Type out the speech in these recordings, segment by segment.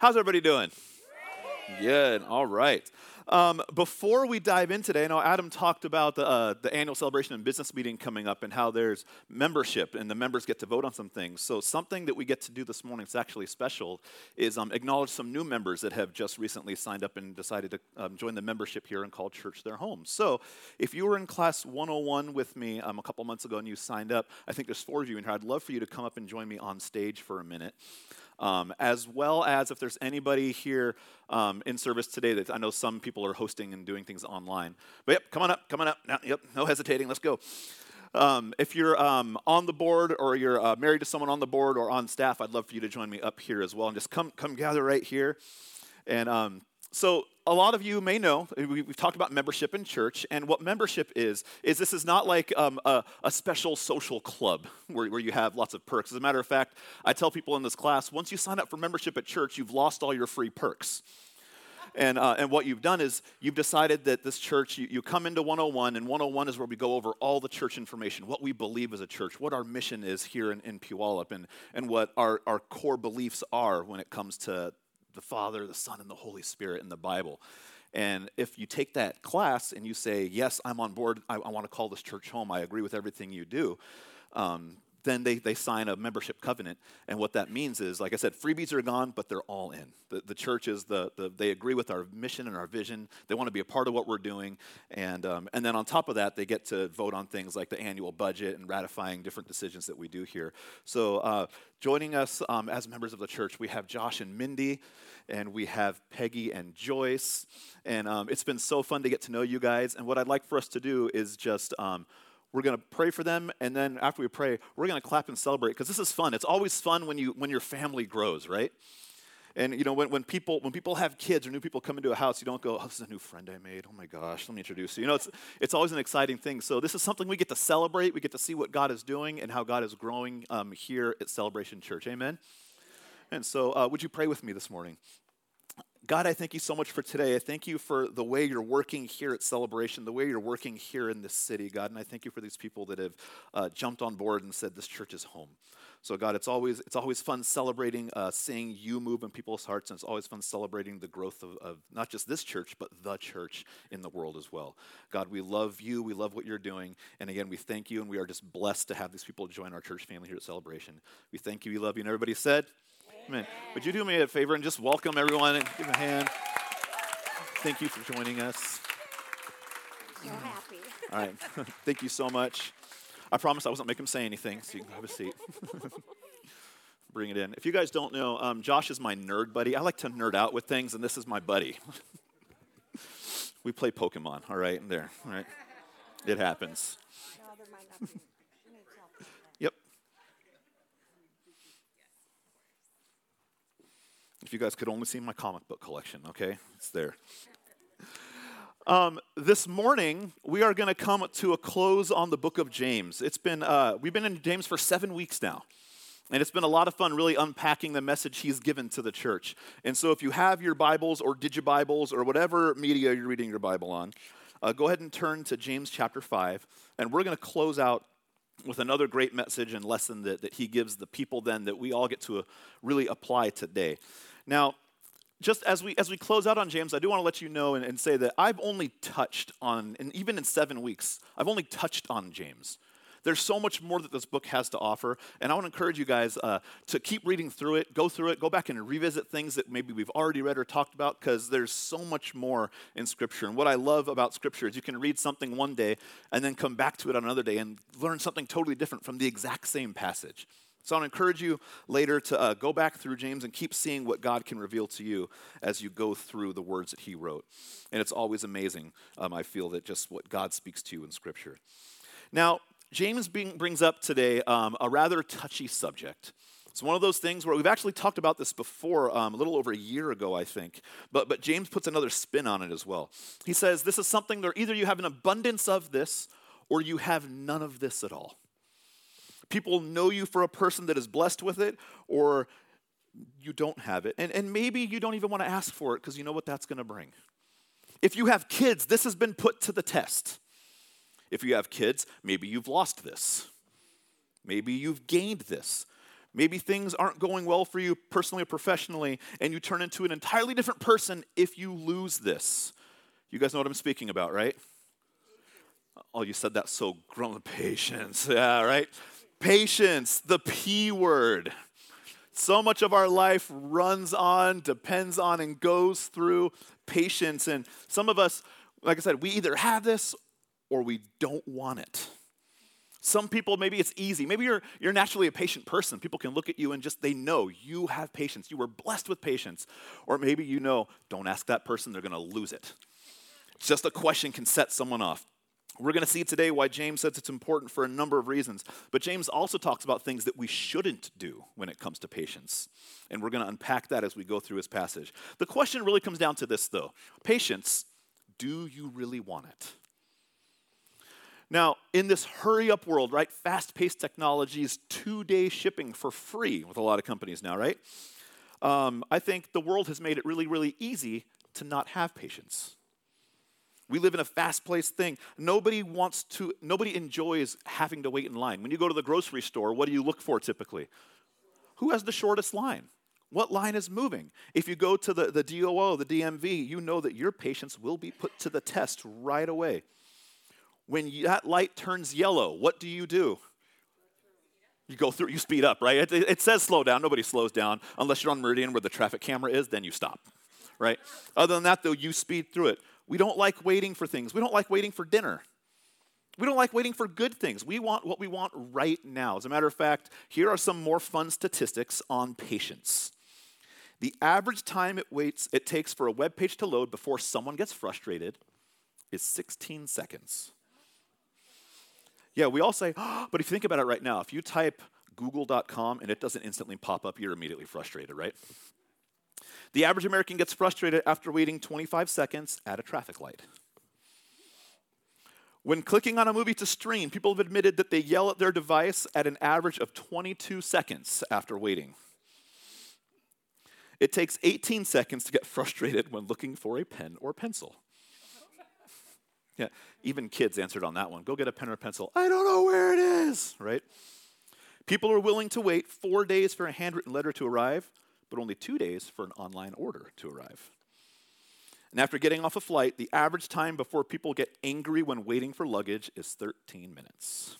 How's everybody doing? Good. All right. Um, before we dive in today, I know Adam talked about the, uh, the annual celebration and business meeting coming up and how there's membership and the members get to vote on some things. So, something that we get to do this morning that's actually special is um, acknowledge some new members that have just recently signed up and decided to um, join the membership here and call church their home. So, if you were in class 101 with me um, a couple months ago and you signed up, I think there's four of you in here. I'd love for you to come up and join me on stage for a minute um, as well as if there's anybody here um, in service today that I know some people are hosting and doing things online. But yep, come on up, come on up. No, yep, no hesitating, let's go. Um, if you're um, on the board or you're uh, married to someone on the board or on staff, I'd love for you to join me up here as well and just come, come gather right here. And um, so a lot of you may know we've talked about membership in church and what membership is is this is not like um, a, a, special social club where, where you have lots of perks. As a matter of fact i tell people in this class once you sign up for membership at church you've lost all your free perks. And, uh, and what you've done is you've decided that this church, you, you come into 101, and 101 is where we go over all the church information, what we believe as a church, what our mission is here in, in Puyallup, and, and what our, our core beliefs are when it comes to the Father, the Son, and the Holy Spirit in the Bible. And if you take that class and you say, Yes, I'm on board, I, I want to call this church home, I agree with everything you do, um, then they, they sign a membership covenant. And what that means is, like I said, freebies are gone, but they're all in. The, the church is the, the, they agree with our mission and our vision. They want to be a part of what we're doing. And, um, and then on top of that, they get to vote on things like the annual budget and ratifying different decisions that we do here. So uh, joining us um, as members of the church, we have Josh and Mindy, and we have Peggy and Joyce. And um, it's been so fun to get to know you guys. And what I'd like for us to do is just um, we're going to pray for them, and then after we pray, we're going to clap and celebrate because this is fun. It's always fun when, you, when your family grows, right? And you know, when, when people when people have kids or new people come into a house, you don't go, "Oh, this is a new friend I made. Oh my gosh, let me introduce you." You know, it's it's always an exciting thing. So this is something we get to celebrate. We get to see what God is doing and how God is growing um, here at Celebration Church. Amen. And so, uh, would you pray with me this morning? God, I thank you so much for today. I thank you for the way you're working here at Celebration, the way you're working here in this city, God. And I thank you for these people that have uh, jumped on board and said, This church is home. So, God, it's always, it's always fun celebrating, uh, seeing you move in people's hearts, and it's always fun celebrating the growth of, of not just this church, but the church in the world as well. God, we love you. We love what you're doing. And again, we thank you, and we are just blessed to have these people join our church family here at Celebration. We thank you. We love you. And everybody said, Would you do me a favor and just welcome everyone and give a hand? Thank you for joining us. So happy. All right. Thank you so much. I promise I wasn't making him say anything, so you can have a seat. Bring it in. If you guys don't know, um, Josh is my nerd buddy. I like to nerd out with things, and this is my buddy. we play Pokemon, all right, and there, all right. It happens. If you guys could only see my comic book collection, okay? It's there. Um, this morning, we are going to come to a close on the book of James. It's been, uh, we've been in James for seven weeks now. And it's been a lot of fun really unpacking the message he's given to the church. And so if you have your Bibles or Digibibles or whatever media you're reading your Bible on, uh, go ahead and turn to James chapter 5. And we're going to close out with another great message and lesson that, that he gives the people then that we all get to uh, really apply today. Now, just as we as we close out on James, I do want to let you know and, and, say that I've only touched on, and even in seven weeks, I've only touched on James. There's so much more that this book has to offer, and I want to encourage you guys uh, to keep reading through it, go through it, go back and revisit things that maybe we've already read or talked about, because there's so much more in Scripture. And what I love about Scripture is you can read something one day and then come back to it on another day and learn something totally different from the exact same passage. So I encourage you later to uh, go back through James and keep seeing what God can reveal to you as you go through the words that he wrote. And it's always amazing, um, I feel, that just what God speaks to you in Scripture. Now, James being, brings up today um, a rather touchy subject. It's one of those things where we've actually talked about this before, um, a little over a year ago, I think. But, but James puts another spin on it as well. He says, This is something that either you have an abundance of this or you have none of this at all. People know you for a person that is blessed with it, or you don't have it. And, and maybe you don't even want to ask for it because you know what that's going to bring. If you have kids, this has been put to the test. If you have kids, maybe you've lost this. Maybe you've gained this. Maybe things aren't going well for you personally or professionally, and you turn into an entirely different person if you lose this. You guys know what I'm speaking about, right? Oh, you said that so grumpy. Patience. Yeah, right? Patience, the P word. So much of our life runs on, depends on, and goes through patience. And some of us, like I said, we either have this or we don't want it. Some people, maybe it's easy. Maybe you're, you're naturally a patient person. People can look at you and just, they know you have patience. You were blessed with patience. Or maybe you know, don't ask that person, they're going to lose it. Just a question can set someone off. We're going to see today why James says it's important for a number of reasons. But James also talks about things that we shouldn't do when it comes to patience. And we're going to unpack that as we go through his passage. The question really comes down to this, though patience, do you really want it? Now, in this hurry up world, right, fast paced technologies, two day shipping for free with a lot of companies now, right? Um, I think the world has made it really, really easy to not have patience. We live in a fast paced thing. Nobody wants to, nobody enjoys having to wait in line. When you go to the grocery store, what do you look for typically? Who has the shortest line? What line is moving? If you go to the, the DOO, the DMV, you know that your patience will be put to the test right away. When that light turns yellow, what do you do? You go through, you speed up, right? It, it, says slow down. Nobody slows down unless you're on Meridian where the traffic camera is, then you stop, right? Other than that, though, you speed through it. We don't like waiting for things. We don't like waiting for dinner. We don't like waiting for good things. We want what we want right now. As a matter of fact, here are some more fun statistics on patience. The average time it waits it takes for a web page to load before someone gets frustrated is 16 seconds. Yeah, we all say, oh, but if you think about it right now, if you type google.com and it doesn't instantly pop up, you're immediately frustrated, right? The average American gets frustrated after waiting 25 seconds at a traffic light. When clicking on a movie to stream, people have admitted that they yell at their device at an average of 22 seconds after waiting. It takes 18 seconds to get frustrated when looking for a pen or pencil. Yeah, even kids answered on that one. Go get a pen or pencil. I don't know where it is, right? People are willing to wait four days for a handwritten letter to arrive, but only two days for an online order to arrive. And after getting off a flight, the average time before people get angry when waiting for luggage is 13 minutes.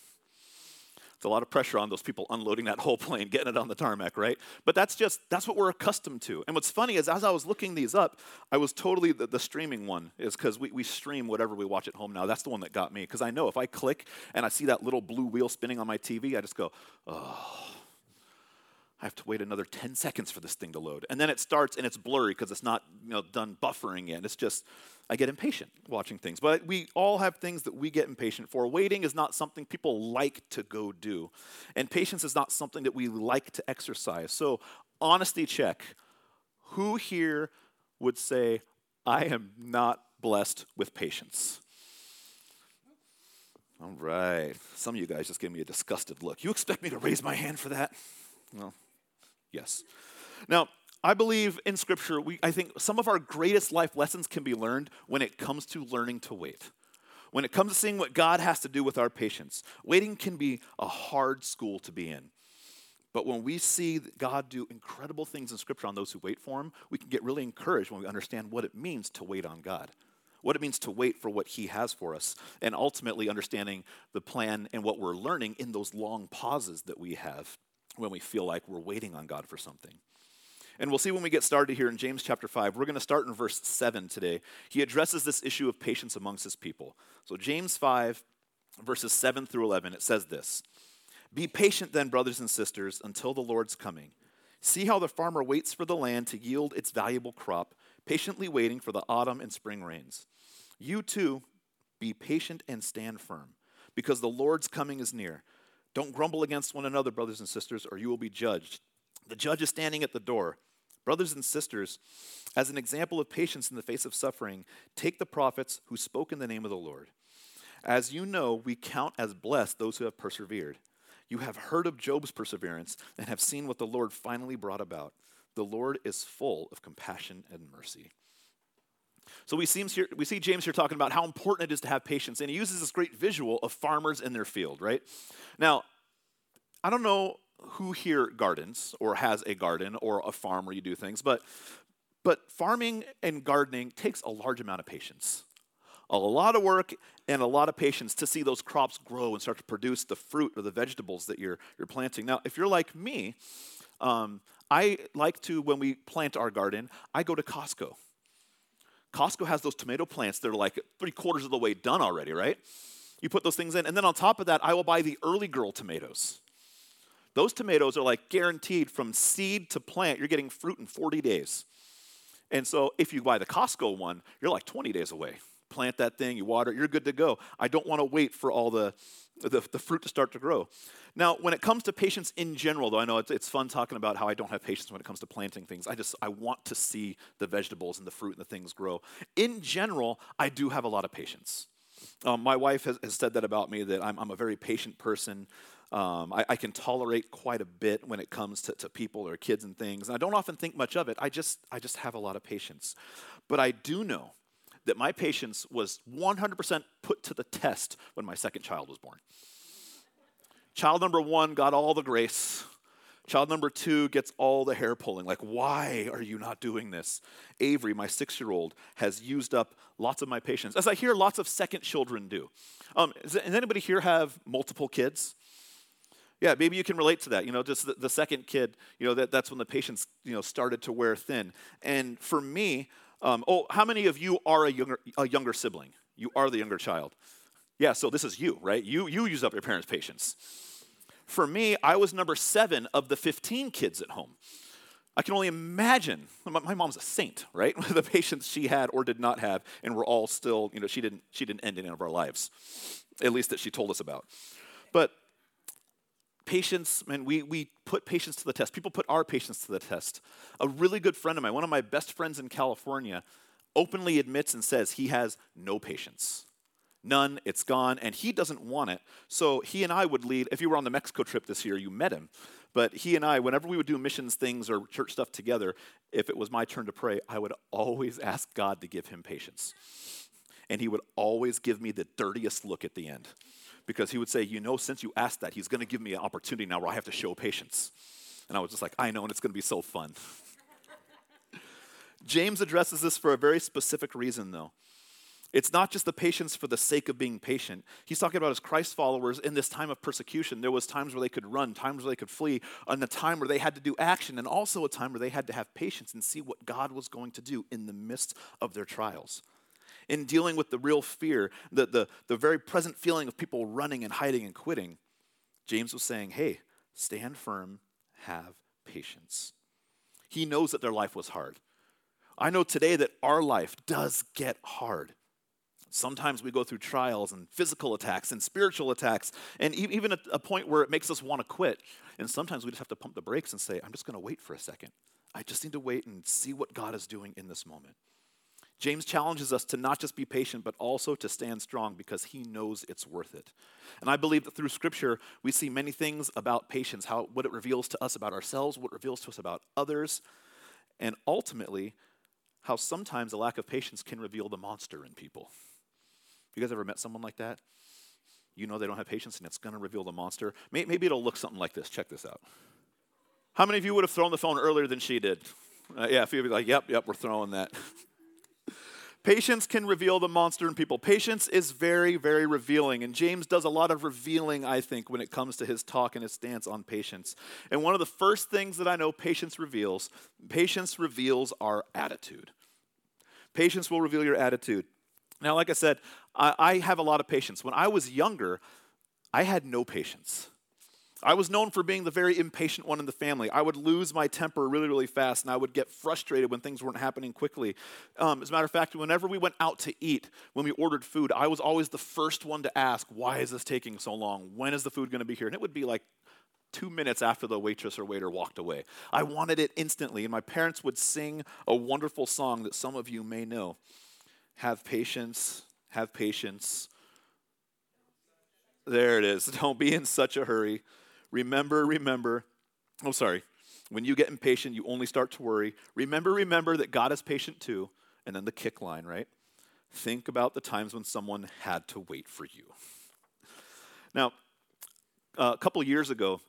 It's a lot of pressure on those people unloading that whole plane, getting it on the tarmac, right? But that's just, that's what we're accustomed to. And what's funny is as I was looking these up, I was totally, the, the streaming one is because we, we stream whatever we watch at home now. That's the one that got me. Because I know if I click and I see that little blue wheel spinning on my TV, I just go, oh. I have to wait another 10 seconds for this thing to load. And then it starts and it's blurry because it's not you know, done buffering yet. It's just, I get impatient watching things. But we all have things that we get impatient for. Waiting is not something people like to go do. And patience is not something that we like to exercise. So, honesty check. Who here would say, I am not blessed with patience? All right. Some of you guys just gave me a disgusted look. You expect me to raise my hand for that? Well, yes. Now, I believe in Scripture, we, I think some of our greatest life lessons can be learned when it comes to learning to wait. When it comes to seeing what God has to do with our patience, waiting can be a hard school to be in. But when we see God do incredible things in Scripture on those who wait for Him, we can get really encouraged when we understand what it means to wait on God, what it means to wait for what He has for us, and ultimately understanding the plan and what we're learning in those long pauses that we have when we feel like we're waiting on God for something. And we'll see when we get started here in James chapter 5. We're going to start in verse 7 today. He addresses this issue of patience amongst his people. So, James 5, verses 7 through 11, it says this Be patient then, brothers and sisters, until the Lord's coming. See how the farmer waits for the land to yield its valuable crop, patiently waiting for the autumn and spring rains. You too, be patient and stand firm, because the Lord's coming is near. Don't grumble against one another, brothers and sisters, or you will be judged. The judge is standing at the door. Brothers and sisters, as an example of patience in the face of suffering, take the prophets who spoke in the name of the Lord. As you know, we count as blessed those who have persevered. You have heard of Job's perseverance and have seen what the Lord finally brought about. The Lord is full of compassion and mercy. So we see, here, we see James here talking about how important it is to have patience, and he uses this great visual of farmers in their field, right? Now, I don't know who here gardens or has a garden or a farm where you do things, but but farming and gardening takes a large amount of patience. A lot of work and a lot of patience to see those crops grow and start to produce the fruit or the vegetables that you're, you're planting. Now, if you're like me, um, I like to, when we plant our garden, I go to Costco. Costco has those tomato plants that are like three quarters of the way done already, right? You put those things in, and then on top of that, I will buy the early girl tomatoes. Those tomatoes are like guaranteed from seed to plant, you're getting fruit in 40 days. And so if you buy the Costco one, you're like 20 days away. Plant that thing, you water it, you're good to go. I don't want to wait for all the, the, the, fruit to start to grow. Now, when it comes to patience in general, though, I know it's, it's fun talking about how I don't have patience when it comes to planting things. I just, I want to see the vegetables and the fruit and the things grow. In general, I do have a lot of patience. Um, my wife has, has, said that about me, that I'm, I'm a very patient person. Um, I, I, can tolerate quite a bit when it comes to, to, people or kids and things. And I don't often think much of it. I just, I just have a lot of patience. But I do know that my patience was 100% put to the test when my second child was born. Child number one got all the grace. Child number two gets all the hair pulling. Like, why are you not doing this? Avery, my six year old, has used up lots of my patience, as I hear lots of second children do. Um, does anybody here have multiple kids? Yeah, maybe you can relate to that. You know, just the, the second kid, you know, that, that's when the patience, you know, started to wear thin. And for me, um, oh, how many of you are a younger, a younger sibling? You are the younger child. Yeah, so this is you, right? You, you use up your parents' patience. For me, I was number seven of the 15 kids at home. I can only imagine. My mom's a saint, right? the patience she had or did not have, and we're all still, you know, she didn't, she didn't end any of our lives, at least that she told us about. But patience, man, we, we put patience to the test. People put our patience to the test. A really good friend of mine, one of my best friends in California, openly admits and says he has no patience. None, it's gone, and he doesn't want it. So he and I would lead, if you were on the Mexico trip this year, you met him. But he and I, whenever we would do missions things or church stuff together, if it was my turn to pray, I would always ask God to give him patience. And he would always give me the dirtiest look at the end because he would say, You know, since you asked that, he's going to give me an opportunity now where I have to show patience. And I was just like, I know, and it's going to be so fun. James addresses this for a very specific reason, though. It's not just the patience for the sake of being patient. He's talking about his Christ followers in this time of persecution. There was times where they could run, times where they could flee, and a time where they had to do action, and also a time where they had to have patience and see what God was going to do in the midst of their trials in dealing with the real fear, the, the, the very present feeling of people running and hiding and quitting, James was saying, hey, stand firm, have patience. He knows that their life was hard. I know today that our life does get hard. Sometimes we go through trials and physical attacks and spiritual attacks, and even at a point where it makes us want to quit. And sometimes we just have to pump the brakes and say, I'm just going to wait for a second. I just need to wait and see what God is doing in this moment. James challenges us to not just be patient, but also to stand strong because he knows it's worth it. And I believe that through Scripture, we see many things about patience, how, what it reveals to us about ourselves, what it reveals to us about others, and ultimately, how sometimes a lack of patience can reveal the monster in people. You guys ever met someone like that? You know they don't have patience and it's going to reveal the monster. Maybe it'll look something like this. Check this out. How many of you would have thrown the phone earlier than she did? Uh, yeah, a few of you like, yep, yep, we're throwing that. Patience can reveal the monster in people. Patience is very, very revealing. And James does a lot of revealing, I think, when it comes to his talk and his stance on patience. And one of the first things that I know patience reveals, patience reveals our attitude. Patience will reveal your attitude. Now, like I said, I, I have a lot of patience. When I was younger, I had no patience. I was known for being the very impatient one in the family. I would lose my temper really, really fast, and I would get frustrated when things weren't happening quickly. Um, as a matter of fact, whenever we went out to eat, when we ordered food, I was always the first one to ask, Why is this taking so long? When is the food going to be here? And it would be like two minutes after the waitress or waiter walked away. I wanted it instantly, and my parents would sing a wonderful song that some of you may know Have patience, have patience. There it is. Don't be in such a hurry. Remember, remember. Oh, sorry. When you get impatient, you only start to worry. Remember, remember that God is patient too. And then the kick line, right? Think about the times when someone had to wait for you. Now, a couple years ago,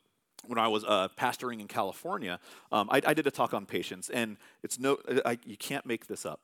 when I was uh, pastoring in California, um, I, I, did a talk on patience, and it's no, I, you can't make this up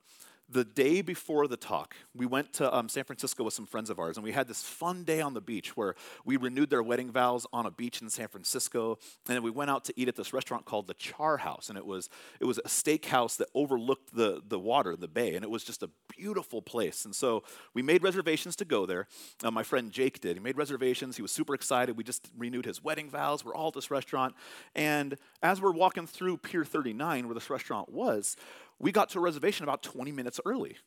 the day before the talk, we went to um, San Francisco with some friends of ours, and we had this fun day on the beach where we renewed their wedding vows on a beach in San Francisco. And then we went out to eat at this restaurant called the Char House, and it was it was a steakhouse that overlooked the the water, the bay, and it was just a beautiful place. And so we made reservations to go there. Uh, my friend Jake did. He made reservations. He was super excited. We just renewed his wedding vows. We're all at this restaurant, and as we're walking through Pier 39, where this restaurant was, we got to a reservation about 20 minutes early.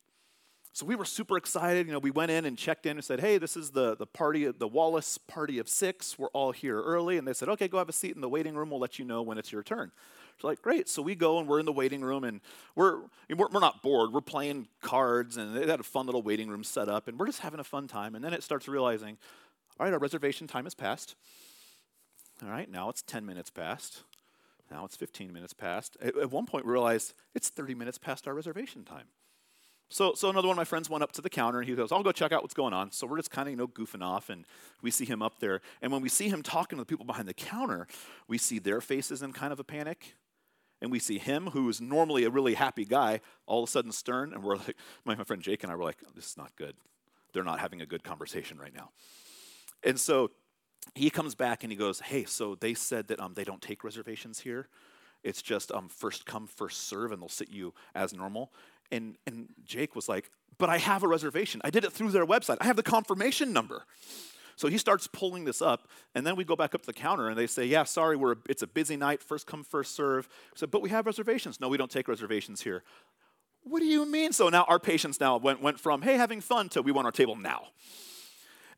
So we were super excited. You know, we went in and checked in and said, hey, this is the, the party, the Wallace party of six. We're all here early. And they said, okay, go have a seat in the waiting room. We'll let you know when it's your turn. So like, great. So we go and we're in the waiting room and we're, we're, we're not bored. We're playing cards and they had a fun little waiting room set up and we're just having a fun time. And then it starts realizing, all right, our reservation time has passed. All right, now it's 10 minutes past. Now it's 15 minutes past. At one point, we realized it's 30 minutes past our reservation time. So, so another one of my friends went up to the counter and he goes, I'll go check out what's going on. So we're just kind of, you know, goofing off and we see him up there. And when we see him talking to the people behind the counter, we see their faces in kind of a panic. And we see him, who's normally a really happy guy, all of a sudden stern. And we're like, my, my friend Jake and I were like, this is not good. They're not having a good conversation right now. And so he comes back and he goes, Hey, so they said that um, they don't take reservations here. It's just um, first come, first serve, and they'll sit you as normal. And, and Jake was like, But I have a reservation. I did it through their website. I have the confirmation number. So he starts pulling this up, and then we go back up to the counter and they say, Yeah, sorry, we're a, it's a busy night, first come, first serve. So, but we have reservations. No, we don't take reservations here. What do you mean? So now our patience now went, went from, Hey, having fun to we want our table now.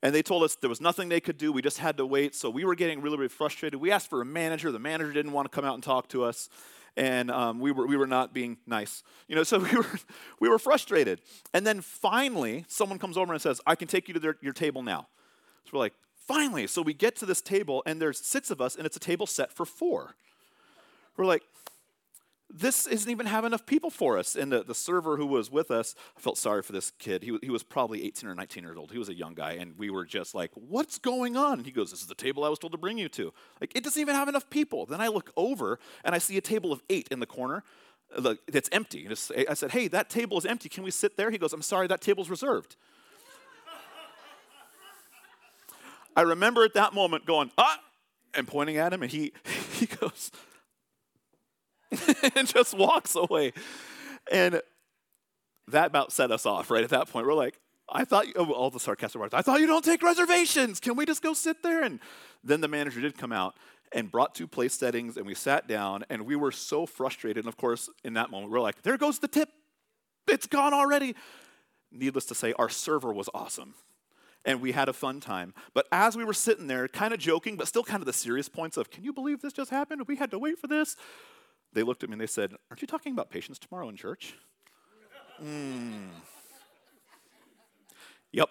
And they told us there was nothing they could do. We just had to wait. So we were getting really, really frustrated. We asked for a manager. The manager didn't want to come out and talk to us. And um, we, were, we were not being nice. You know, so we were, we were frustrated. And then finally, someone comes over and says, I can take you to their, your table now. So we're like, finally. So we get to this table, and there's six of us, and it's a table set for four. We're like, this isn't even have enough people for us. And the, the server who was with us, I felt sorry for this kid. He, he was probably 18 or 19 years old. He was a young guy. And we were just like, what's going on? And he goes, this is the table I was told to bring you to. Like, it doesn't even have enough people. Then I look over and I see a table of eight in the corner. It's empty. I said, hey, that table is empty. Can we sit there? He goes, I'm sorry, that table's reserved. I remember at that moment going, ah, and pointing at him, and he, he goes, and just walks away. And that about set us off right at that point. We're like, I thought, you, oh, all the sarcastic words, I thought you don't take reservations. Can we just go sit there? And then the manager did come out and brought two place settings, and we sat down, and we were so frustrated. And of course, in that moment, we're like, there goes the tip. It's gone already. Needless to say, our server was awesome. And we had a fun time. But as we were sitting there, kind of joking, but still kind of the serious points of, can you believe this just happened? We had to wait for this they looked at me and they said, Aren't you talking about patience tomorrow in church? Mm. Yep.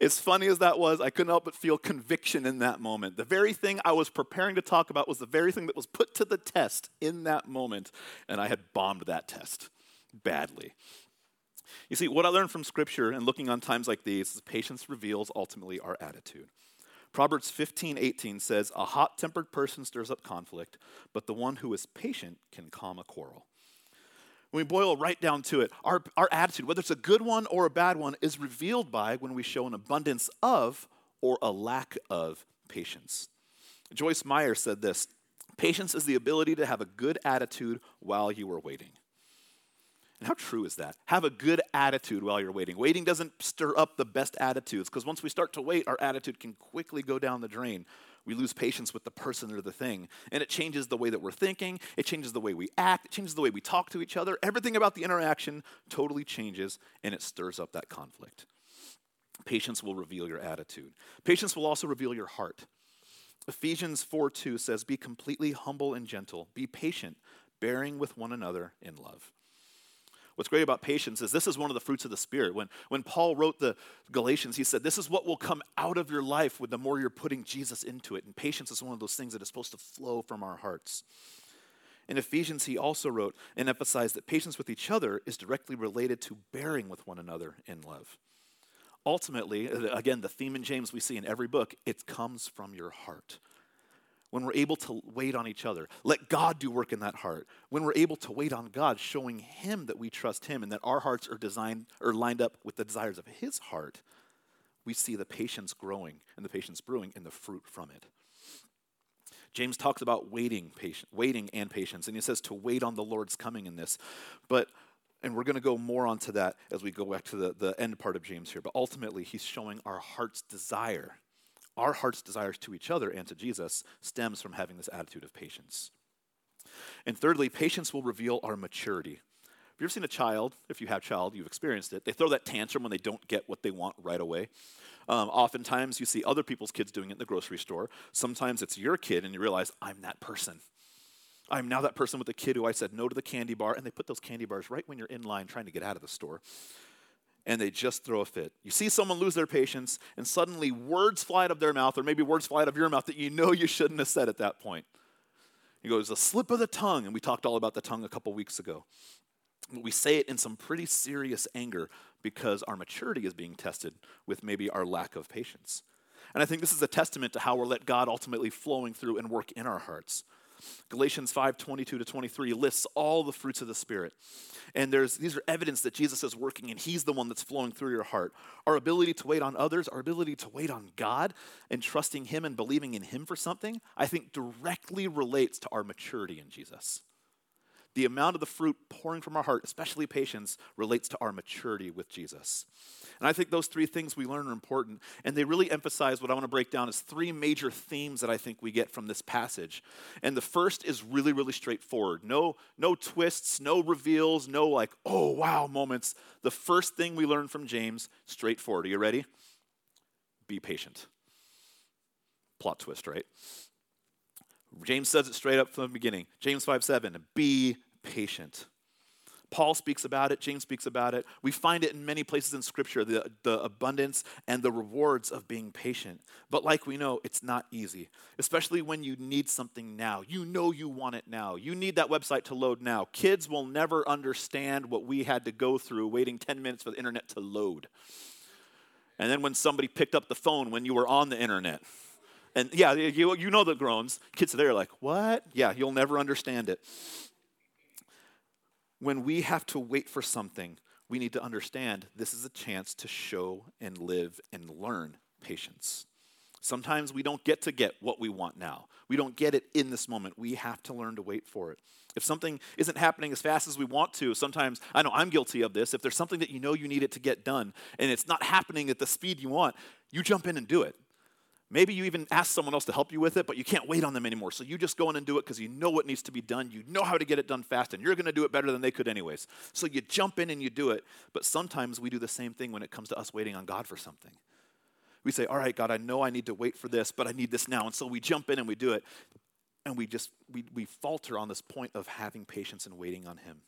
As funny as that was, I couldn't help but feel conviction in that moment. The very thing I was preparing to talk about was the very thing that was put to the test in that moment, and I had bombed that test badly. You see, what I learned from Scripture and looking on times like these is patience reveals ultimately our attitude. Proverbs 15, 18 says, A hot tempered person stirs up conflict, but the one who is patient can calm a quarrel. When we boil right down to it, our, our attitude, whether it's a good one or a bad one, is revealed by when we show an abundance of or a lack of patience. Joyce Meyer said this Patience is the ability to have a good attitude while you are waiting. And how true is that? Have a good attitude while you're waiting. Waiting doesn't stir up the best attitudes because once we start to wait, our attitude can quickly go down the drain. We lose patience with the person or the thing. And it changes the way that we're thinking, it changes the way we act, it changes the way we talk to each other. Everything about the interaction totally changes and it stirs up that conflict. Patience will reveal your attitude, patience will also reveal your heart. Ephesians 4 2 says, Be completely humble and gentle, be patient, bearing with one another in love. What's great about patience is this is one of the fruits of the Spirit. When, when Paul wrote the Galatians, he said, This is what will come out of your life with the more you're putting Jesus into it. And patience is one of those things that is supposed to flow from our hearts. In Ephesians, he also wrote and emphasized that patience with each other is directly related to bearing with one another in love. Ultimately, again, the theme in James we see in every book, it comes from your heart. When we're able to wait on each other, let God do work in that heart, when we're able to wait on God, showing Him that we trust Him and that our hearts are designed or lined up with the desires of His heart, we see the patience growing and the patience brewing and the fruit from it. James talks about waiting, patient, waiting and patience, and he says to wait on the Lord's coming in this. But and we're going to go more onto that as we go back to the, the end part of James here. But ultimately, he's showing our heart's desire. Our heart's desires to each other and to Jesus stems from having this attitude of patience. And thirdly, patience will reveal our maturity. Have you ever seen a child? If you have a child, you've experienced it. They throw that tantrum when they don't get what they want right away. Um, oftentimes, you see other people's kids doing it in the grocery store. Sometimes it's your kid, and you realize, I'm that person. I'm now that person with the kid who I said no to the candy bar, and they put those candy bars right when you're in line trying to get out of the store. And they just throw a fit. You see someone lose their patience, and suddenly words fly out of their mouth, or maybe words fly out of your mouth that you know you shouldn't have said at that point. He goes, a slip of the tongue, and we talked all about the tongue a couple weeks ago. We say it in some pretty serious anger because our maturity is being tested with maybe our lack of patience. And I think this is a testament to how we're let God ultimately flowing through and work in our hearts. Galatians 5 22 to 23 lists all the fruits of the Spirit. And there's, these are evidence that Jesus is working and He's the one that's flowing through your heart. Our ability to wait on others, our ability to wait on God and trusting Him and believing in Him for something, I think directly relates to our maturity in Jesus. The amount of the fruit pouring from our heart, especially patience, relates to our maturity with Jesus. And I think those three things we learn are important. And they really emphasize what I want to break down as three major themes that I think we get from this passage. And the first is really, really straightforward. No, no twists, no reveals, no like, oh wow moments. The first thing we learn from James, straightforward. Are you ready? Be patient. Plot twist, right? James says it straight up from the beginning. James 5 7, be patient. Paul speaks about it, James speaks about it. We find it in many places in Scripture the, the abundance and the rewards of being patient. But like we know, it's not easy, especially when you need something now. You know you want it now. You need that website to load now. Kids will never understand what we had to go through waiting 10 minutes for the internet to load. And then when somebody picked up the phone when you were on the internet, and yeah, you, you know the groans. Kids there are like, what? Yeah, you'll never understand it. When we have to wait for something, we need to understand this is a chance to show and live and learn patience. Sometimes we don't get to get what we want now. We don't get it in this moment. We have to learn to wait for it. If something isn't happening as fast as we want to, sometimes I know I'm guilty of this. If there's something that you know you need it to get done and it's not happening at the speed you want, you jump in and do it. Maybe you even ask someone else to help you with it, but you can't wait on them anymore. So you just go in and do it because you know what needs to be done. You know how to get it done fast, and you're going to do it better than they could, anyways. So you jump in and you do it. But sometimes we do the same thing when it comes to us waiting on God for something. We say, All right, God, I know I need to wait for this, but I need this now. And so we jump in and we do it. And we just, we, we falter on this point of having patience and waiting on Him.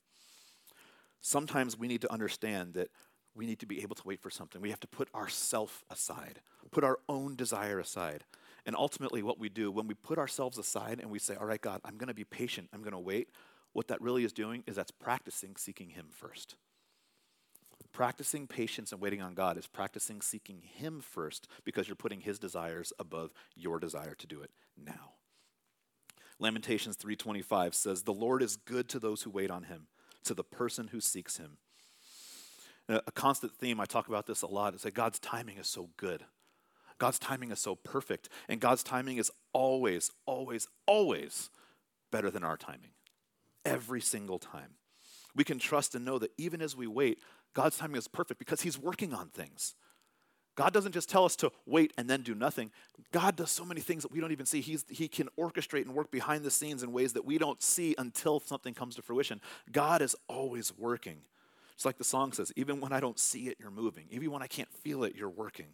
Sometimes we need to understand that we need to be able to wait for something. We have to put ourself aside, put our own desire aside. And ultimately, what we do when we put ourselves aside and we say, All right, God, I'm going to be patient, I'm going to wait, what that really is doing is that's practicing seeking Him first. Practicing patience and waiting on God is practicing seeking Him first because you're putting His desires above your desire to do it now. Lamentations 3:25 says, "The Lord is good to those who wait on him, to the person who seeks him." A constant theme, I talk about this a lot, is that God's timing is so good. God's timing is so perfect. And God's timing is always, always, always better than our timing. Every single time. We can trust and know that even as we wait, God's timing is perfect because He's working on things. God doesn't just tell us to wait and then do nothing. God does so many things that we don't even see. He's, he can orchestrate and work behind the scenes in ways that we don't see until something comes to fruition. God is always working. It's like the song says even when I don't see it, you're moving. Even when I can't feel it, you're working.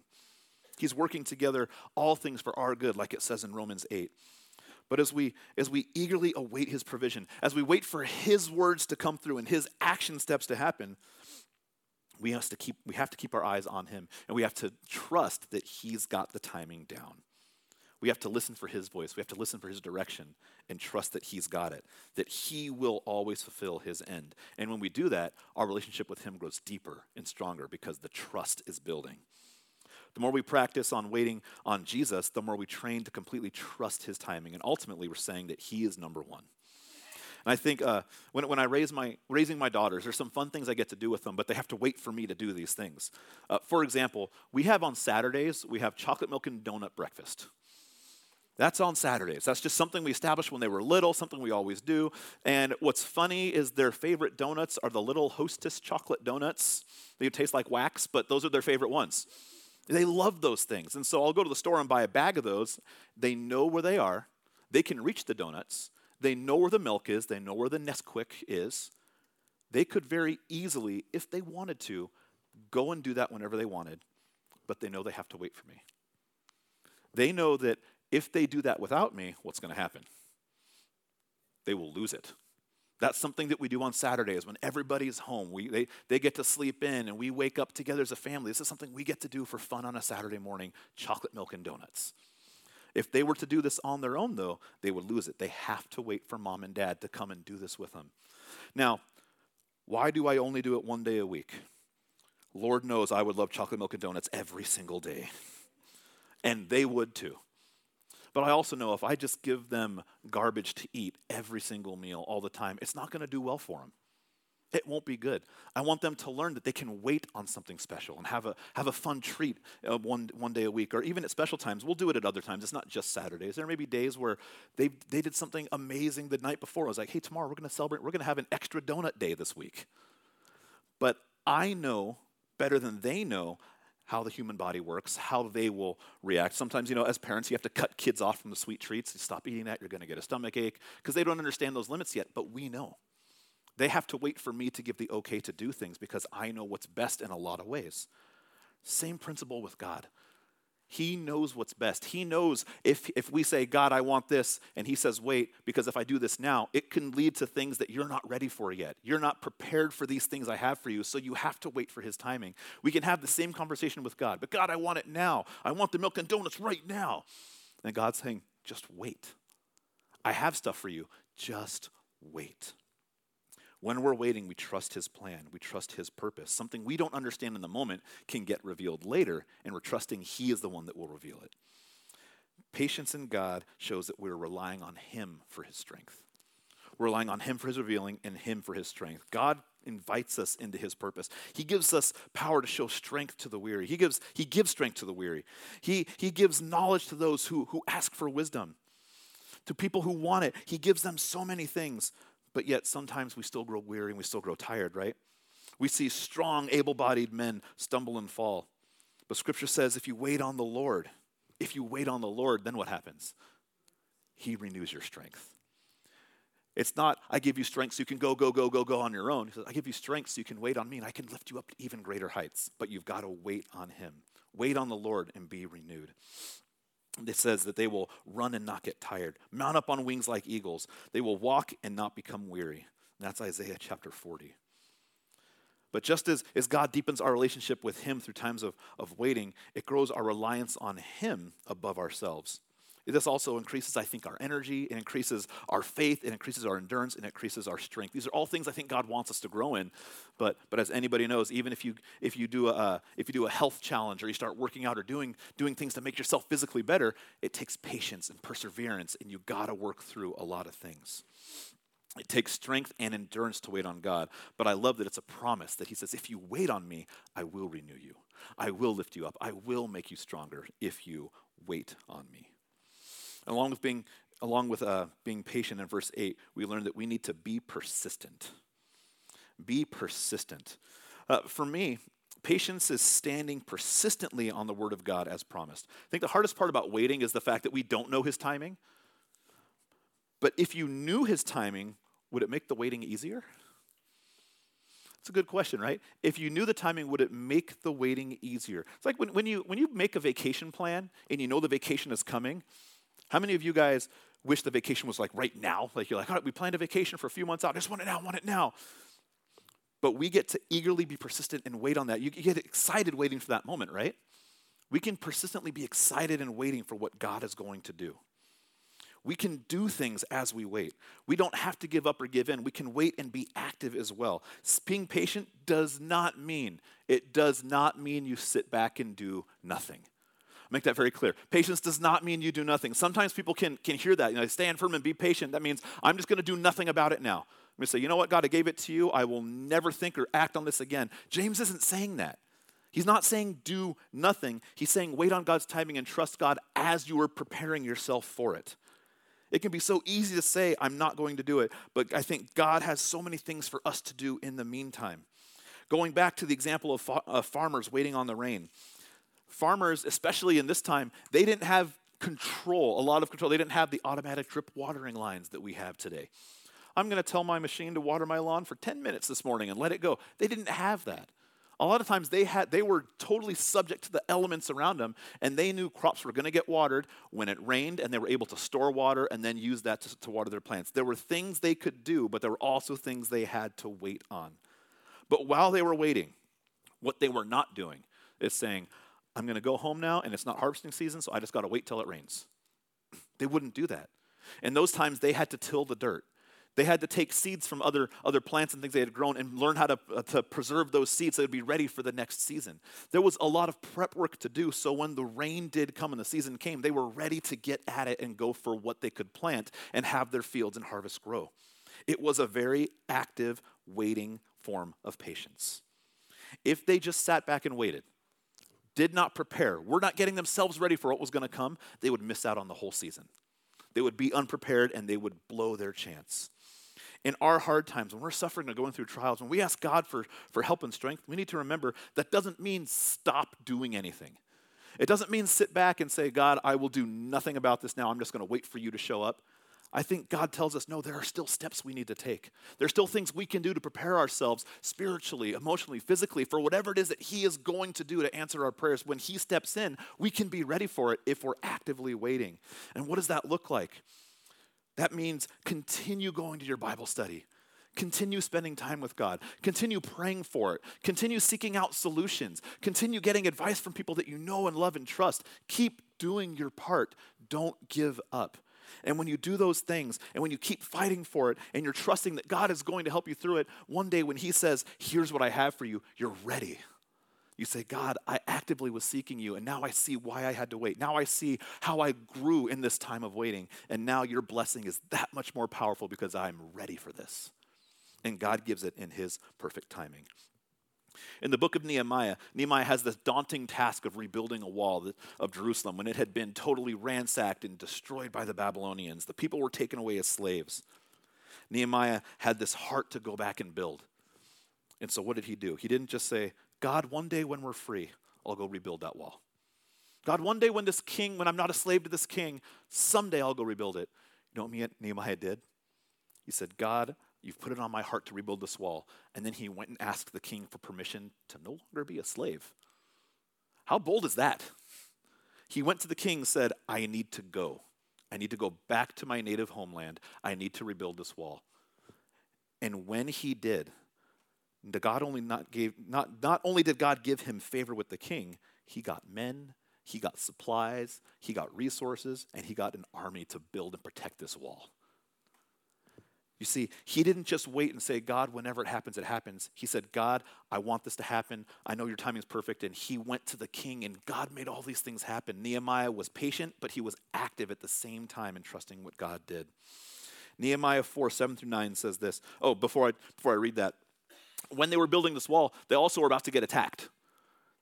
He's working together all things for our good, like it says in Romans 8. But as we, as we eagerly await his provision, as we wait for his words to come through and his action steps to happen, we have to keep, we have to keep our eyes on him and we have to trust that he's got the timing down. We have to listen for his voice. We have to listen for his direction and trust that he's got it, that he will always fulfill his end. And when we do that, our relationship with him grows deeper and stronger because the trust is building. The more we practice on waiting on Jesus, the more we train to completely trust his timing. And ultimately, we're saying that he is number one. And I think uh, when, when I raise my, raising my daughters, there's some fun things I get to do with them, but they have to wait for me to do these things. Uh, for example, we have on Saturdays, we have chocolate milk and donut breakfast. That's on Saturdays. That's just something we established when they were little, something we always do. And what's funny is their favorite donuts are the little hostess chocolate donuts. They taste like wax, but those are their favorite ones. They love those things. And so I'll go to the store and buy a bag of those. They know where they are, they can reach the donuts, they know where the milk is, they know where the Nesquik is. They could very easily, if they wanted to, go and do that whenever they wanted, but they know they have to wait for me. They know that if they do that without me, what's going to happen? They will lose it. That's something that we do on Saturdays when everybody's home. We, they, they get to sleep in and we wake up together as a family. This is something we get to do for fun on a Saturday morning chocolate milk and donuts. If they were to do this on their own, though, they would lose it. They have to wait for mom and dad to come and do this with them. Now, why do I only do it one day a week? Lord knows I would love chocolate milk and donuts every single day. And they would too. But I also know if I just give them garbage to eat every single meal all the time, it's not going to do well for them. It won't be good. I want them to learn that they can wait on something special and have a, have a fun treat uh, one, one day a week, or even at special times. We'll do it at other times. It's not just Saturdays. There may be days where they, they did something amazing the night before. I was like, hey, tomorrow we're going to celebrate. We're going to have an extra donut day this week. But I know better than they know how the human body works, how they will react. Sometimes, you know, as parents, you have to cut kids off from the sweet treats. You stop eating that, you're going to get a stomach ache because they don't understand those limits yet, but we know. They have to wait for me to give the okay to do things because I know what's best in a lot of ways. Same principle with God. He knows what's best. He knows if, if we say, God, I want this, and He says, wait, because if I do this now, it can lead to things that you're not ready for yet. You're not prepared for these things I have for you, so you have to wait for His timing. We can have the same conversation with God, but God, I want it now. I want the milk and donuts right now. And God's saying, just wait. I have stuff for you. Just wait. When we're waiting, we trust His plan, we trust His purpose. Something we don't understand in the moment can get revealed later, and we're trusting He is the one that will reveal it. Patience in God shows that we're relying on Him for His strength. We're relying on Him for His revealing and Him for His strength. God invites us into His purpose. He gives us power to show strength to the weary. He gives, he gives strength to the weary. He, he gives knowledge to those who, who ask for wisdom. To people who want it, He gives them so many things but yet sometimes we still grow weary and we still grow tired, right? We see strong, able bodied men stumble and fall. But scripture says if you wait on the Lord, if you wait on the Lord, then what happens? He renews your strength. It's not, I give you strength so you can go, go, go, go, go on your own. He says, I give you strength so you can wait on me and I can lift you up to even greater heights. But you've got to wait on Him. Wait on the Lord and be renewed it says that they will run and not get tired, mount up on wings like eagles. They will walk and not become weary. And that's Isaiah chapter 40. But just as, as God deepens our relationship with Him through times of, of waiting, it grows our reliance on Him above ourselves. This also increases, I think, our energy, it increases our faith, it increases our endurance, it increases our strength. These are all things I think God wants us to grow in. But, but as anybody knows, even if you, if, you do a, uh, if you do a health challenge or you start working out or doing, doing things to make yourself physically better, it takes patience and perseverance, and you got to work through a lot of things. It takes strength and endurance to wait on God. But I love that it's a promise that He says, if you wait on me, I will renew you. I will lift you up. I will make you stronger if you wait on me. Along with being, along with uh, being patient in verse 8, we learn that we need to be persistent. Be persistent. Uh, for me, patience is standing persistently on the word of God as promised. I think the hardest part about waiting is the fact that we don't know his timing. But if you knew his timing, would it make the waiting easier? It's a good question, right? If you knew the timing, would it make the waiting easier? It's like when, when, you, when you make a vacation plan and you know the vacation is coming, how many of you guys wish the vacation was like right now? Like you're like, all right, we planned a vacation for a few months out. I just want it now, I want it now. But we get to eagerly be persistent and wait on that. You get excited waiting for that moment, right? We can persistently be excited and waiting for what God is going to do. We can do things as we wait. We don't have to give up or give in. We can wait and be active as well. Being patient does not mean, it does not mean you sit back and do nothing. Make that very clear. Patience does not mean you do nothing. Sometimes people can, can hear that. You know, stand firm and be patient. That means I'm just going to do nothing about it now. I'm going to say, you know what, God, I gave it to you. I will never think or act on this again. James isn't saying that. He's not saying do nothing. He's saying wait on God's timing and trust God as you are preparing yourself for it. It can be so easy to say, I'm not going to do it, but I think God has so many things for us to do in the meantime. Going back to the example of, fa- of farmers waiting on the rain, farmers, especially in this time, they didn't have control, a lot of control. They didn't have the automatic drip watering lines that we have today. I'm going to tell my machine to water my lawn for 10 minutes this morning and let it go. They didn't have that a lot of times they had they were totally subject to the elements around them and they knew crops were going to get watered when it rained and they were able to store water and then use that to, to water their plants there were things they could do but there were also things they had to wait on but while they were waiting what they were not doing is saying i'm going to go home now and it's not harvesting season so i just got to wait till it rains they wouldn't do that in those times they had to till the dirt they had to take seeds from other, other plants and things they had grown and learn how to, uh, to preserve those seeds so they'd be ready for the next season. There was a lot of prep work to do, so when the rain did come and the season came, they were ready to get at it and go for what they could plant and have their fields and harvest grow. It was a very active, waiting form of patience. If they just sat back and waited, did not prepare, were not getting themselves ready for what was going to come, they would miss out on the whole season. They would be unprepared and they would blow their chance in our hard times, when we're suffering and going through trials, when we ask God for, for help and strength, we need to remember that doesn't mean stop doing anything. It doesn't mean sit back and say, God, I will do nothing about this now. I'm just going to wait for you to show up. I think God tells us, no, there are still steps we need to take. There's still things we can do to prepare ourselves spiritually, emotionally, physically for whatever it is that He is going to do to answer our prayers. When He steps in, we can be ready for it if we're actively waiting. And what does that look like? That means continue going to your Bible study. Continue spending time with God. Continue praying for it. Continue seeking out solutions. Continue getting advice from people that you know and love and trust. Keep doing your part. Don't give up. And when you do those things and when you keep fighting for it and you're trusting that God is going to help you through it, one day when He says, Here's what I have for you, you're ready. You say, God, I actively was seeking you, and now I see why I had to wait. Now I see how I grew in this time of waiting, and now your blessing is that much more powerful because I'm ready for this. And God gives it in His perfect timing. In the book of Nehemiah, Nehemiah has this daunting task of rebuilding a wall of Jerusalem when it had been totally ransacked and destroyed by the Babylonians. The people were taken away as slaves. Nehemiah had this heart to go back and build. And so, what did he do? He didn't just say, God, one day when we're free, I'll go rebuild that wall. God, one day when this king, when I'm not a slave to this king, someday I'll go rebuild it. You know what Nehemiah did? He said, God, you've put it on my heart to rebuild this wall. And then he went and asked the king for permission to no longer be a slave. How bold is that? He went to the king said, I need to go. I need to go back to my native homeland. I need to rebuild this wall. And when he did, God only not gave not, not only did God give him favor with the king, he got men, he got supplies, he got resources, and he got an army to build and protect this wall. You see, he didn't just wait and say, God, whenever it happens, it happens. He said, God, I want this to happen. I know your timing is perfect. And he went to the king, and God made all these things happen. Nehemiah was patient, but he was active at the same time in trusting what God did. Nehemiah 4 7 through 9 says this. Oh, before I, before I read that, when they were building this wall, they also were about to get attacked.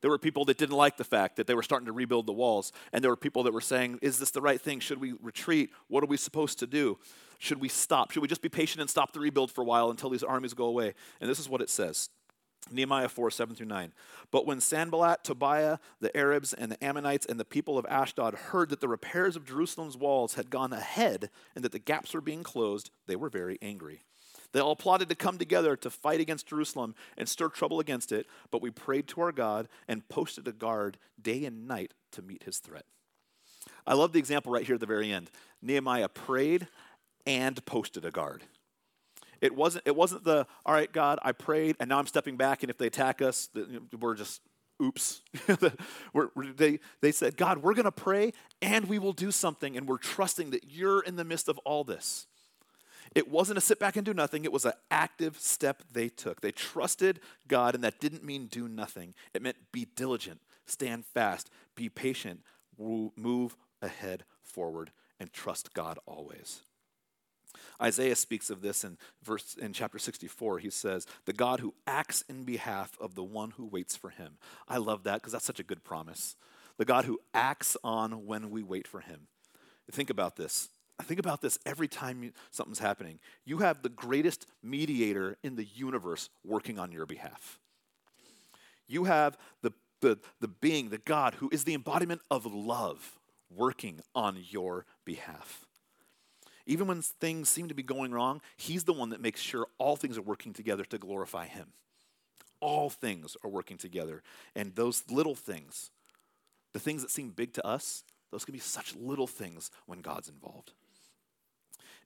There were people that didn't like the fact that they were starting to rebuild the walls. And there were people that were saying, Is this the right thing? Should we retreat? What are we supposed to do? Should we stop? Should we just be patient and stop the rebuild for a while until these armies go away? And this is what it says Nehemiah 4 7 through 9. But when Sanballat, Tobiah, the Arabs, and the Ammonites, and the people of Ashdod heard that the repairs of Jerusalem's walls had gone ahead and that the gaps were being closed, they were very angry. They all plotted to come together to fight against Jerusalem and stir trouble against it, but we prayed to our God and posted a guard day and night to meet his threat. I love the example right here at the very end. Nehemiah prayed and posted a guard. It wasn't, it wasn't the, all right, God, I prayed, and now I'm stepping back, and if they attack us, we're just, oops. we're, they, they said, God, we're going to pray and we will do something, and we're trusting that you're in the midst of all this. It wasn't a sit back and do nothing, it was an active step they took. They trusted God, and that didn't mean do nothing. It meant be diligent, stand fast, be patient, move ahead forward, and trust God always. Isaiah speaks of this in verse in chapter 64. He says, "The God who acts in behalf of the one who waits for him." I love that because that's such a good promise. The God who acts on when we wait for him. Think about this. Think about this every time something's happening. You have the greatest mediator in the universe working on your behalf. You have the, the, the being, the God, who is the embodiment of love working on your behalf. Even when things seem to be going wrong, He's the one that makes sure all things are working together to glorify Him. All things are working together. And those little things, the things that seem big to us, those can be such little things when God's involved.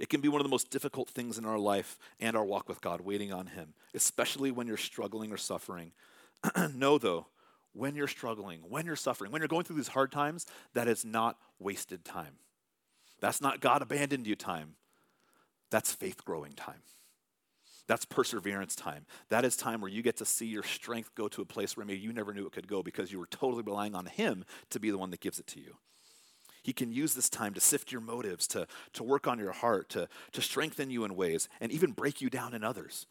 It can be one of the most difficult things in our life and our walk with God, waiting on Him, especially when you're struggling or suffering. know, though, when you're struggling, when you're suffering, when you're going through these hard times, that is not wasted time. That's not God abandoned you time. That's faith growing time. That's perseverance time. That is time where you get to see your strength go to a place where maybe you never knew it could go because you were totally relying on Him to be the one that gives it to you. He can use this time to sift your motives, to, to work on your heart, to, to strengthen you in ways, and even break you down in others.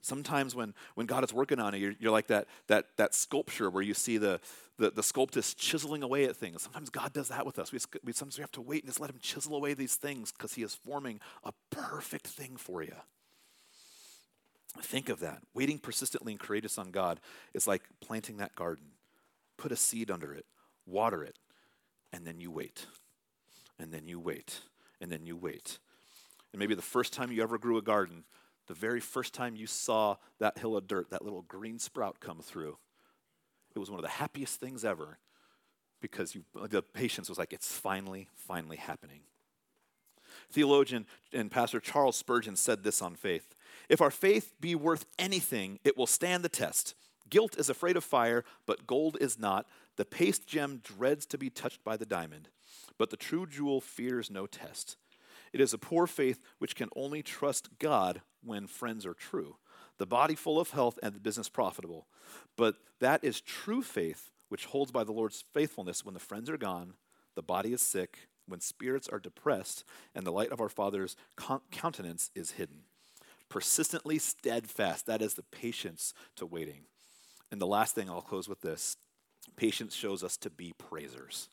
Sometimes when, when God is working on you're, you're like that, that, that sculpture where you see the, the, the sculptist chiseling away at things. Sometimes God does that with us. We, we, sometimes we have to wait and just let Him chisel away these things because He is forming a perfect thing for you. Think of that. Waiting persistently and courageous on God is like planting that garden. Put a seed under it, water it, and then you wait. And then you wait. And then you wait. And maybe the first time you ever grew a garden, the very first time you saw that hill of dirt, that little green sprout come through, it was one of the happiest things ever because you, the patience was like, it's finally, finally happening. Theologian and Pastor Charles Spurgeon said this on faith If our faith be worth anything, it will stand the test. Gilt is afraid of fire, but gold is not. The paste gem dreads to be touched by the diamond, but the true jewel fears no test. It is a poor faith which can only trust God when friends are true, the body full of health and the business profitable. But that is true faith which holds by the Lord's faithfulness when the friends are gone, the body is sick, when spirits are depressed, and the light of our Father's countenance is hidden. Persistently steadfast, that is the patience to waiting. And the last thing I'll close with this patience shows us to be praisers.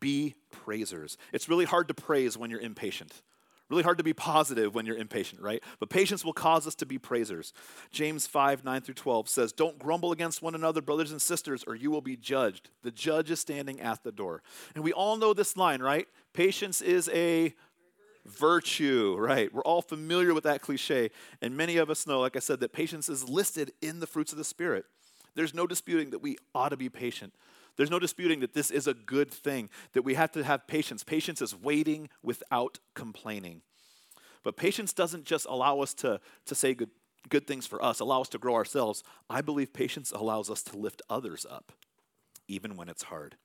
Be praisers. It's really hard to praise when you're impatient. Really hard to be positive when you're impatient, right? But patience will cause us to be praisers. James 5, 9 through 12 says, Don't grumble against one another, brothers and sisters, or you will be judged. The judge is standing at the door. And we all know this line, right? Patience is a virtue, right? We're all familiar with that cliche. And many of us know, like I said, that patience is listed in the fruits of the Spirit. There's no disputing that we ought to be patient. There's no disputing that this is a good thing, that we have to have patience. Patience is waiting without complaining. But patience doesn't just allow us to, to say good, good things for us, allow us to grow ourselves. I believe patience allows us to lift others up, even when it's hard.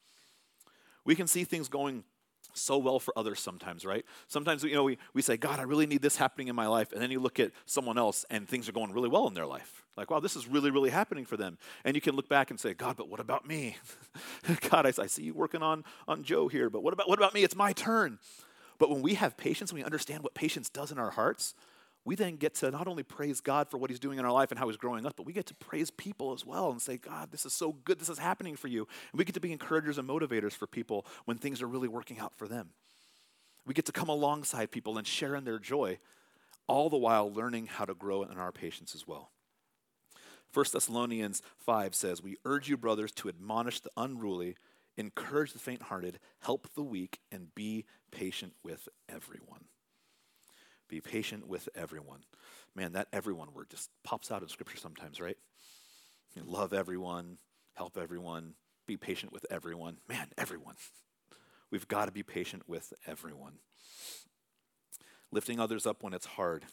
We can see things going so well for others sometimes, right? Sometimes, you know, we, we say, God, I really need this happening in my life. And then you look at someone else and things are going really well in their life. Like, wow, this is really, really happening for them. And you can look back and say, God, but what about me? God, I, I see you working on, on Joe here, but what about, what about me? It's my turn. But when we have patience, when we understand what patience does in our hearts, we then get to not only praise God for what He's doing in our life and how He's growing us, but we get to praise people as well and say, God, this is so good. This is happening for you. And we get to be encouragers and motivators for people when things are really working out for them. We get to come alongside people and share in their joy, all the while learning how to grow in our patience as well. 1 Thessalonians 5 says, We urge you, brothers, to admonish the unruly, encourage the faint hearted, help the weak, and be patient with everyone. Be patient with everyone. Man, that everyone word just pops out in Scripture sometimes, right? You love everyone, help everyone, be patient with everyone. Man, everyone. We've got to be patient with everyone. Lifting others up when it's hard.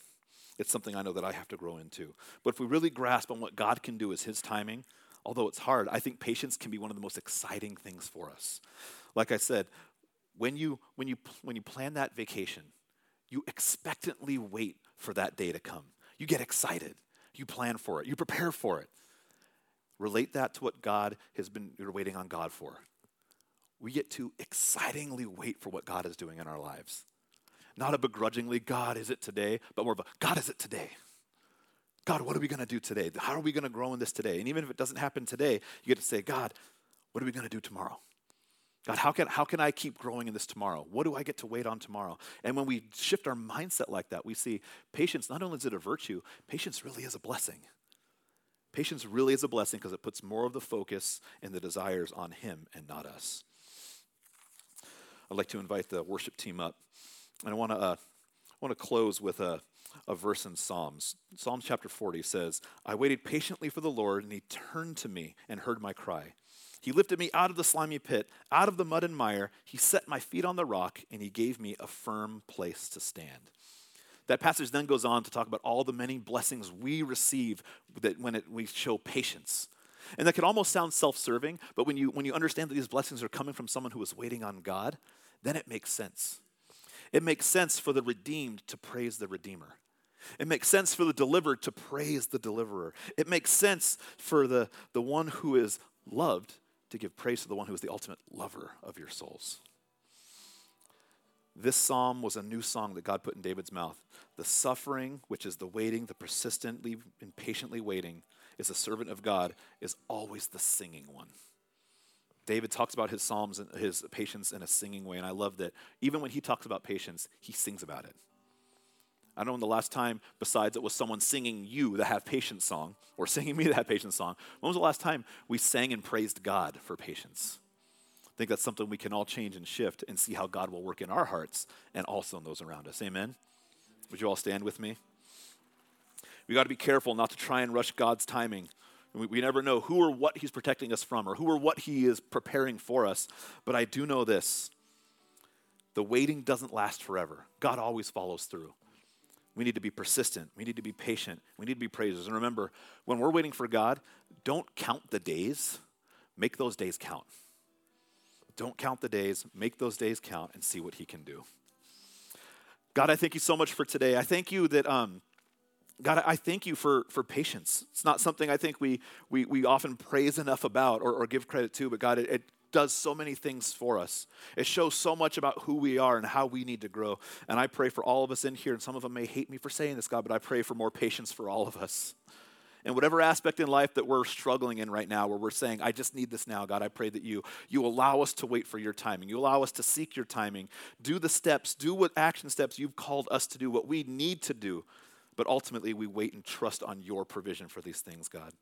It's something I know that I have to grow into. But if we really grasp on what God can do is His timing, although it's hard, I think patience can be one of the most exciting things for us. Like I said, when you, when you, when you plan that vacation, you expectantly wait for that day to come. You get excited. You plan for it. You prepare for it. Relate that to what God has been, you're waiting on God for. We get to excitingly wait for what God is doing in our lives. Not a begrudgingly, God, is it today? But more of a, God, is it today? God, what are we going to do today? How are we going to grow in this today? And even if it doesn't happen today, you get to say, God, what are we going to do tomorrow? God, how can, how can I keep growing in this tomorrow? What do I get to wait on tomorrow? And when we shift our mindset like that, we see patience, not only is it a virtue, patience really is a blessing. Patience really is a blessing because it puts more of the focus and the desires on Him and not us. I'd like to invite the worship team up. And I want to uh, want to close with a, a verse in Psalms. Psalms chapter 40 says, I waited patiently for the Lord, and he turned to me and heard my cry. He lifted me out of the slimy pit, out of the mud and mire. He set my feet on the rock, and he gave me a firm place to stand. That passage then goes on to talk about all the many blessings we receive that when it, we show patience. And that can almost sound self serving, but when you, when you understand that these blessings are coming from someone who is waiting on God, then it makes sense. It makes sense for the redeemed to praise the Redeemer. It makes sense for the delivered to praise the deliverer. It makes sense for the, the one who is loved to give praise to the one who is the ultimate lover of your souls. This psalm was a new song that God put in David's mouth. The suffering, which is the waiting, the persistently impatiently waiting, is a servant of God, is always the singing one. David talks about his psalms and his patience in a singing way, and I love that even when he talks about patience, he sings about it. I don't know when the last time, besides it was someone singing you the Have Patience song or singing me the Have Patience song, when was the last time we sang and praised God for patience? I think that's something we can all change and shift and see how God will work in our hearts and also in those around us. Amen? Would you all stand with me? We got to be careful not to try and rush God's timing we, we never know who or what he's protecting us from or who or what he is preparing for us. But I do know this the waiting doesn't last forever, God always follows through. We need to be persistent. We need to be patient. We need to be praisers. And remember, when we're waiting for God, don't count the days, make those days count. Don't count the days, make those days count, and see what He can do. God, I thank you so much for today. I thank you that um, God, I thank you for, for patience. It's not something I think we, we, we often praise enough about or, or give credit to, but God, it, it does so many things for us. It shows so much about who we are and how we need to grow. And I pray for all of us in here, and some of them may hate me for saying this, God, but I pray for more patience for all of us. And whatever aspect in life that we're struggling in right now, where we're saying, I just need this now, God, I pray that you, you allow us to wait for your timing. You allow us to seek your timing. Do the steps, do what action steps you've called us to do, what we need to do but ultimately, we wait and trust on your provision for these things, God.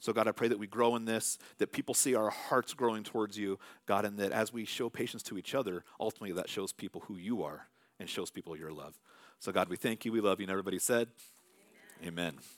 So, God, I pray that we grow in this, that people see our hearts growing towards you, God, and that as we show patience to each other, ultimately that shows people who you are and shows people your love. So, God, we thank you, we love you, and everybody said, Amen. Amen.